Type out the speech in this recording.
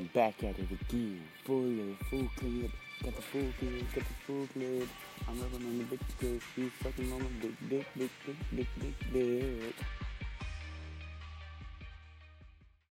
I'm back at it again. Full full clip. Got the full clip, got the full clip. I'm rubbing on the big dick, she's sucking on the big big, big big, big big, big.